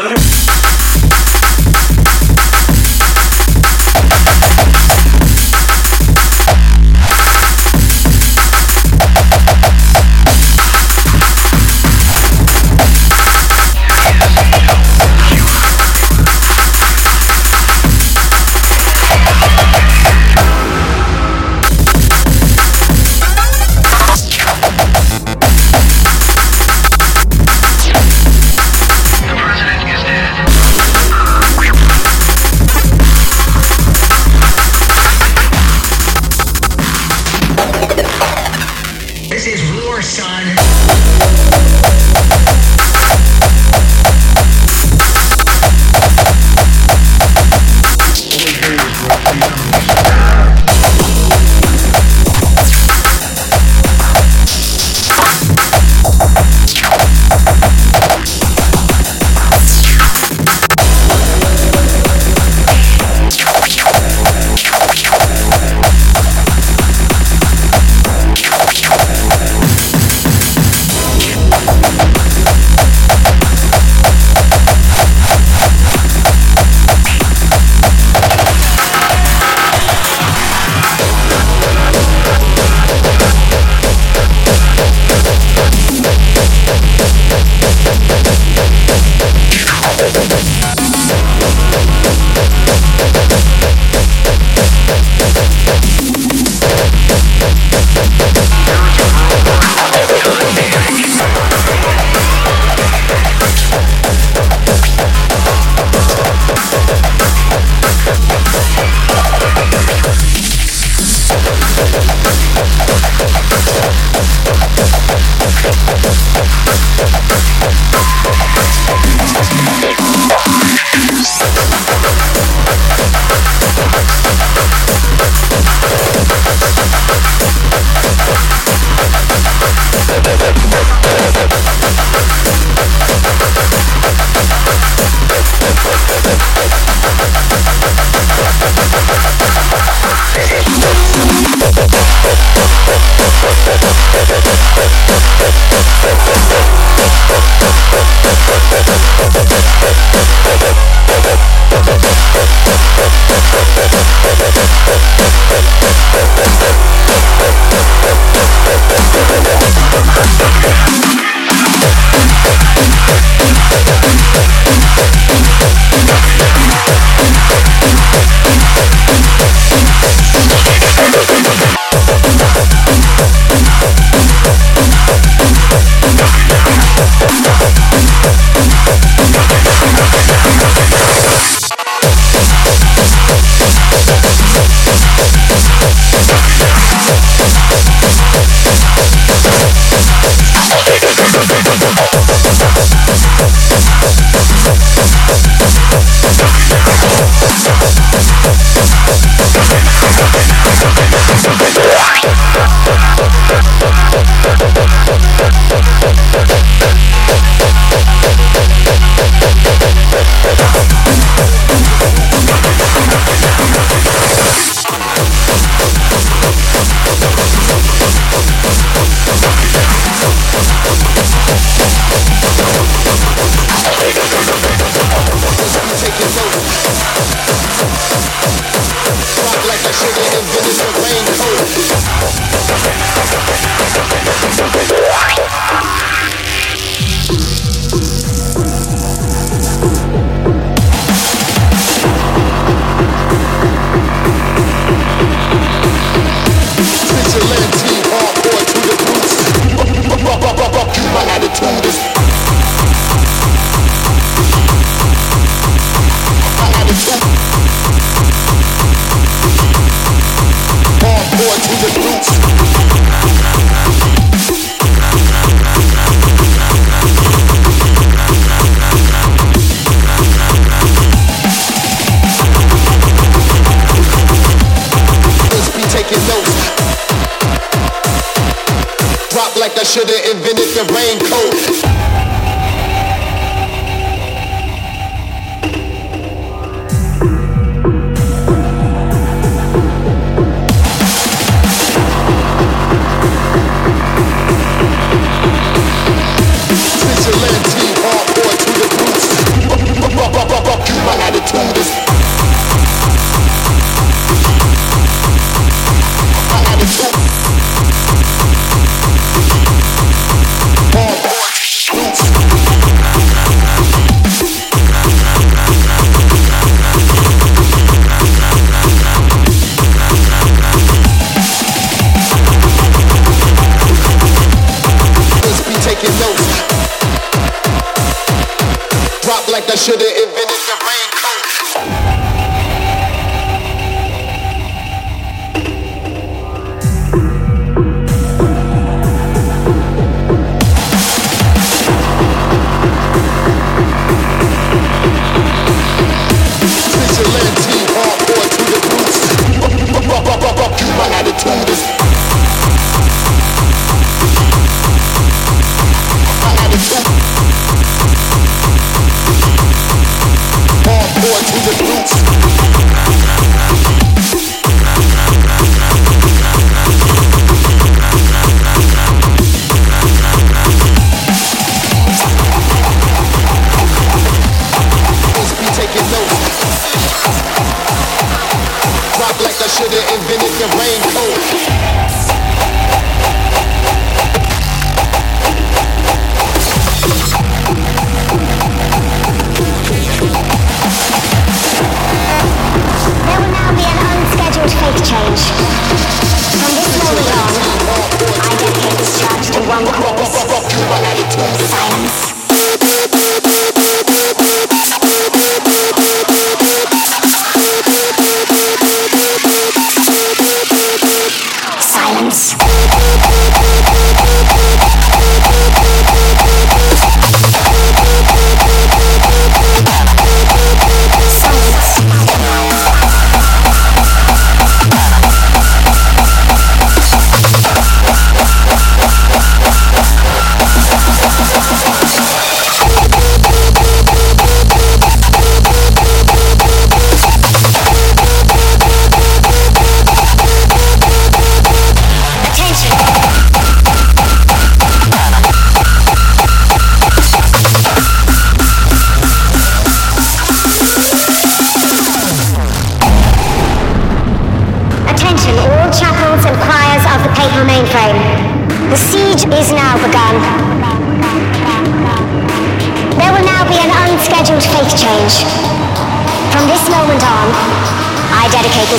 brother.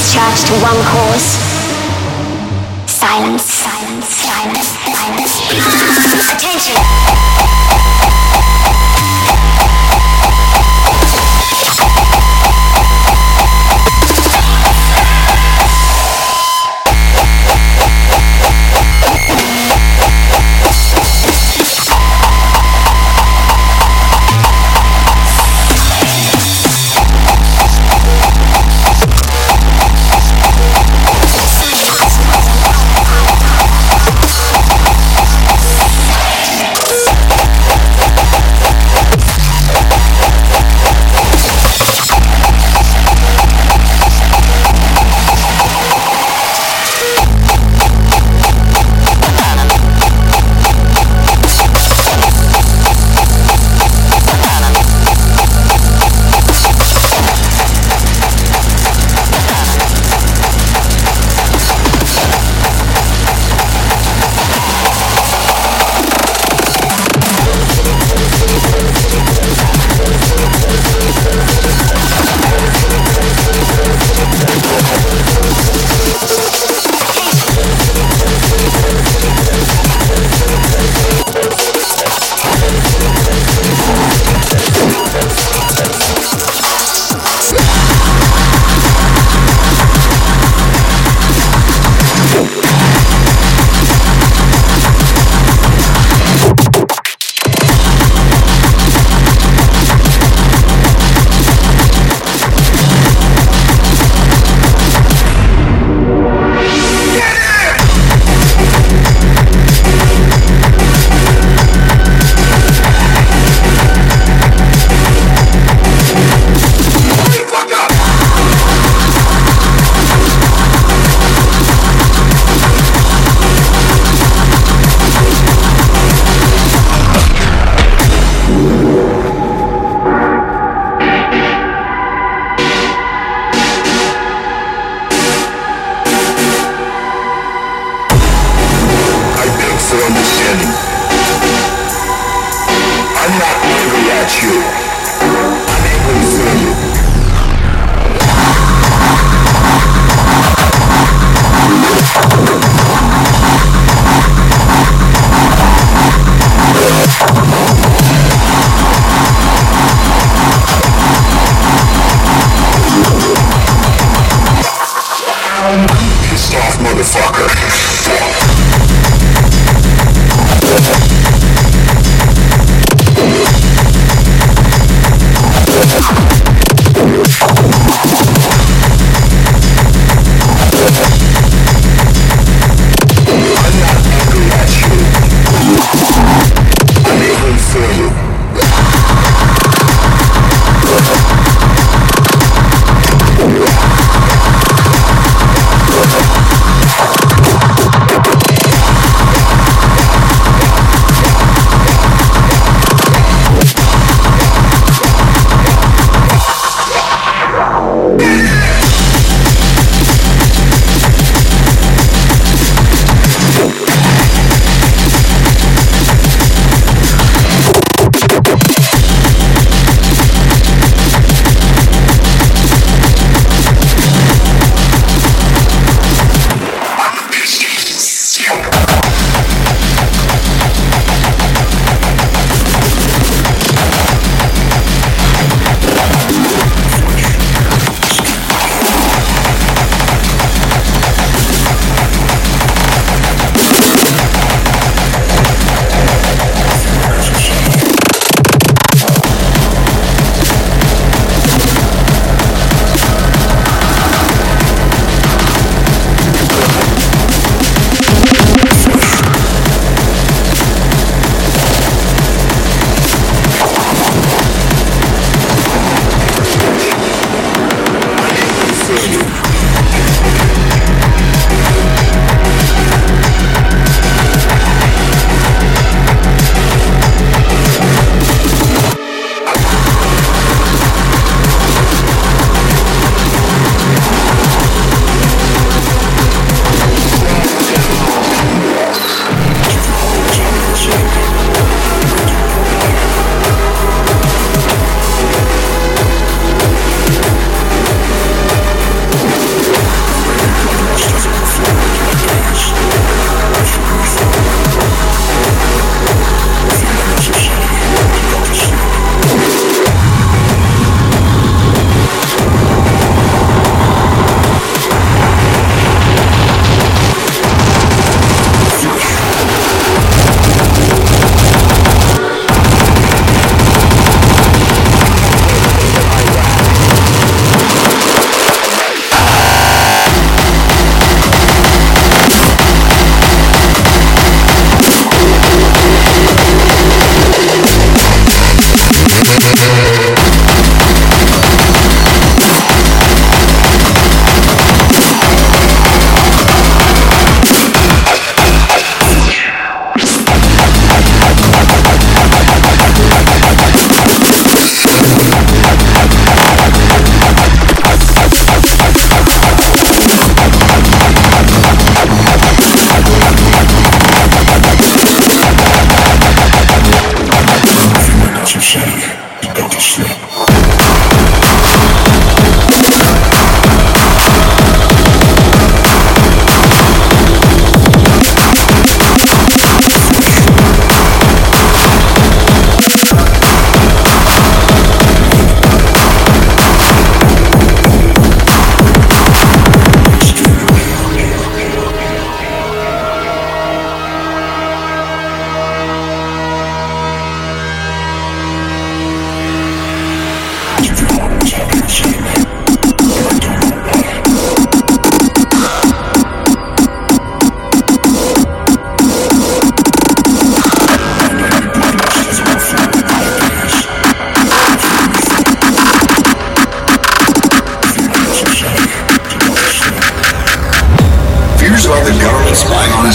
Church to one cause.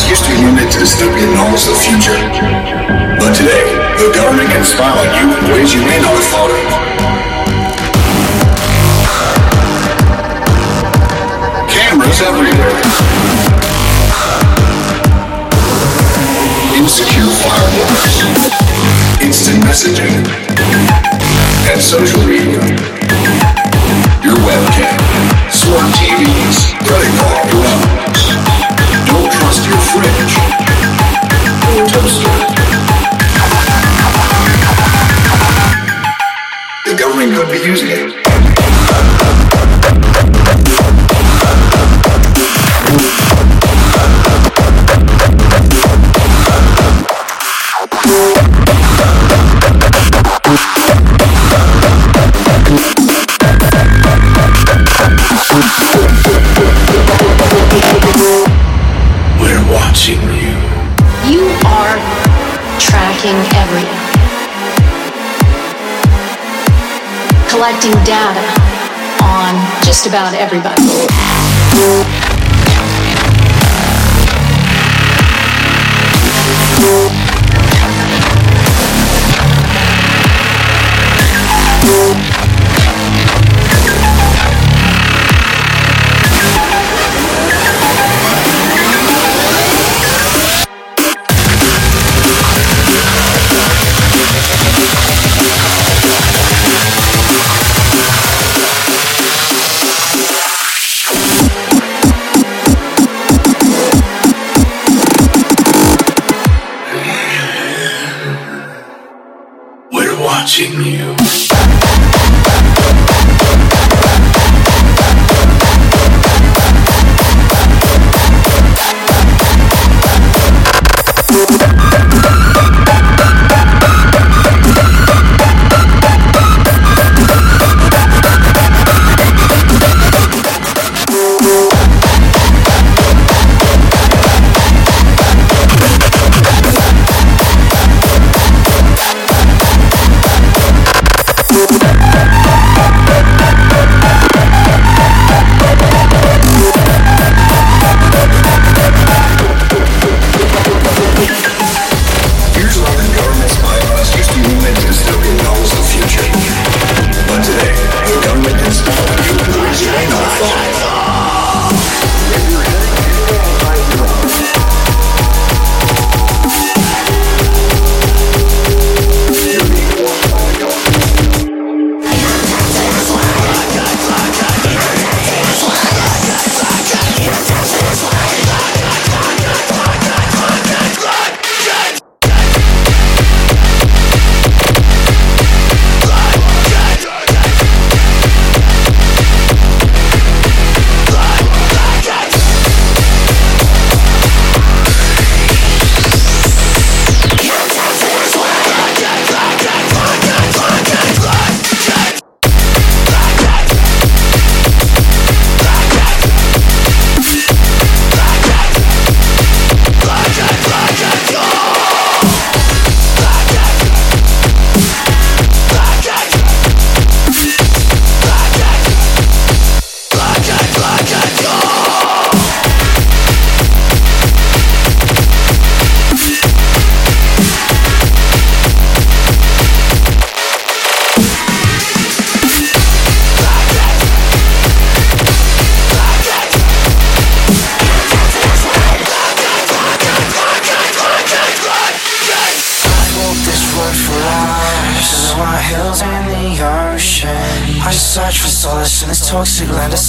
Used to be limited to the dystopian knowledge of the future. But today, the government can spy on you in ways you may not have thought of. Cameras everywhere. Insecure firewalls. Instant messaging. And social media. Your webcam. Smart TVs. Credit card. The government could be using it. Collecting data on just about everybody.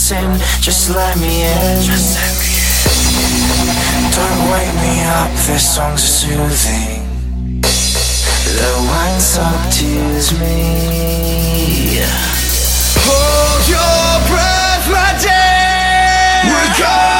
Sin Just let me in. Don't wake me up, this songs soothing. The wine subdues me. Hold your breath, my dear. We're going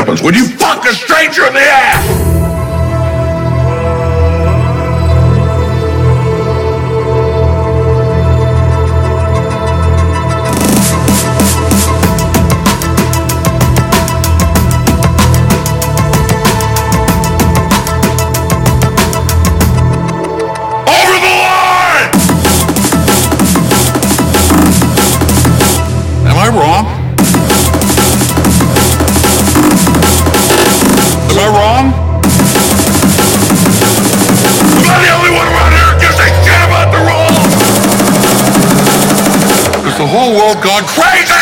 happens when you fuck a stranger in the ass! God, crazy!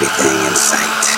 Everything in sight.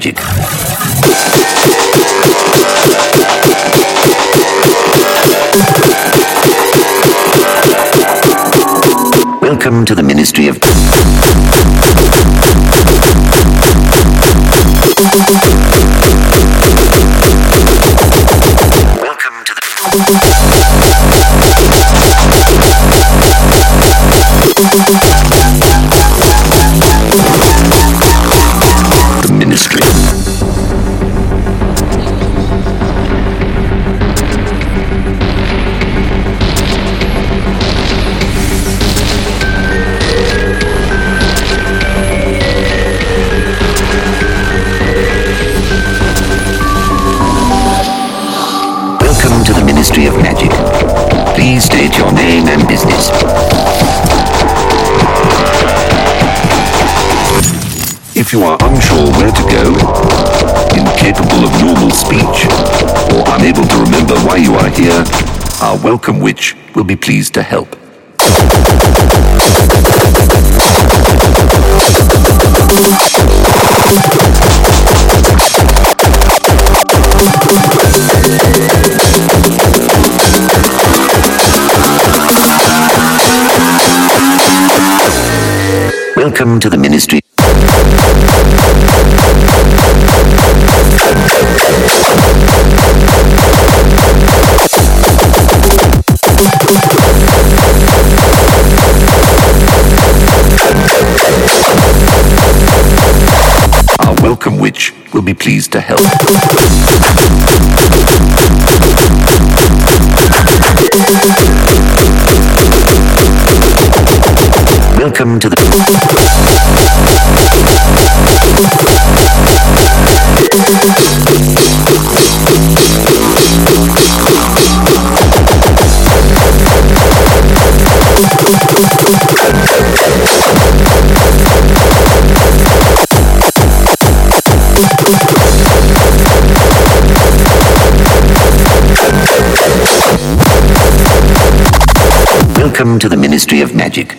Magic. Welcome to the Ministry of If you are unsure where to go, incapable of normal speech, or unable to remember why you are here, our welcome witch will be pleased to help. Welcome to the Ministry. Welcome witch will be pleased to help. Welcome to the. Welcome to the Ministry of Magic.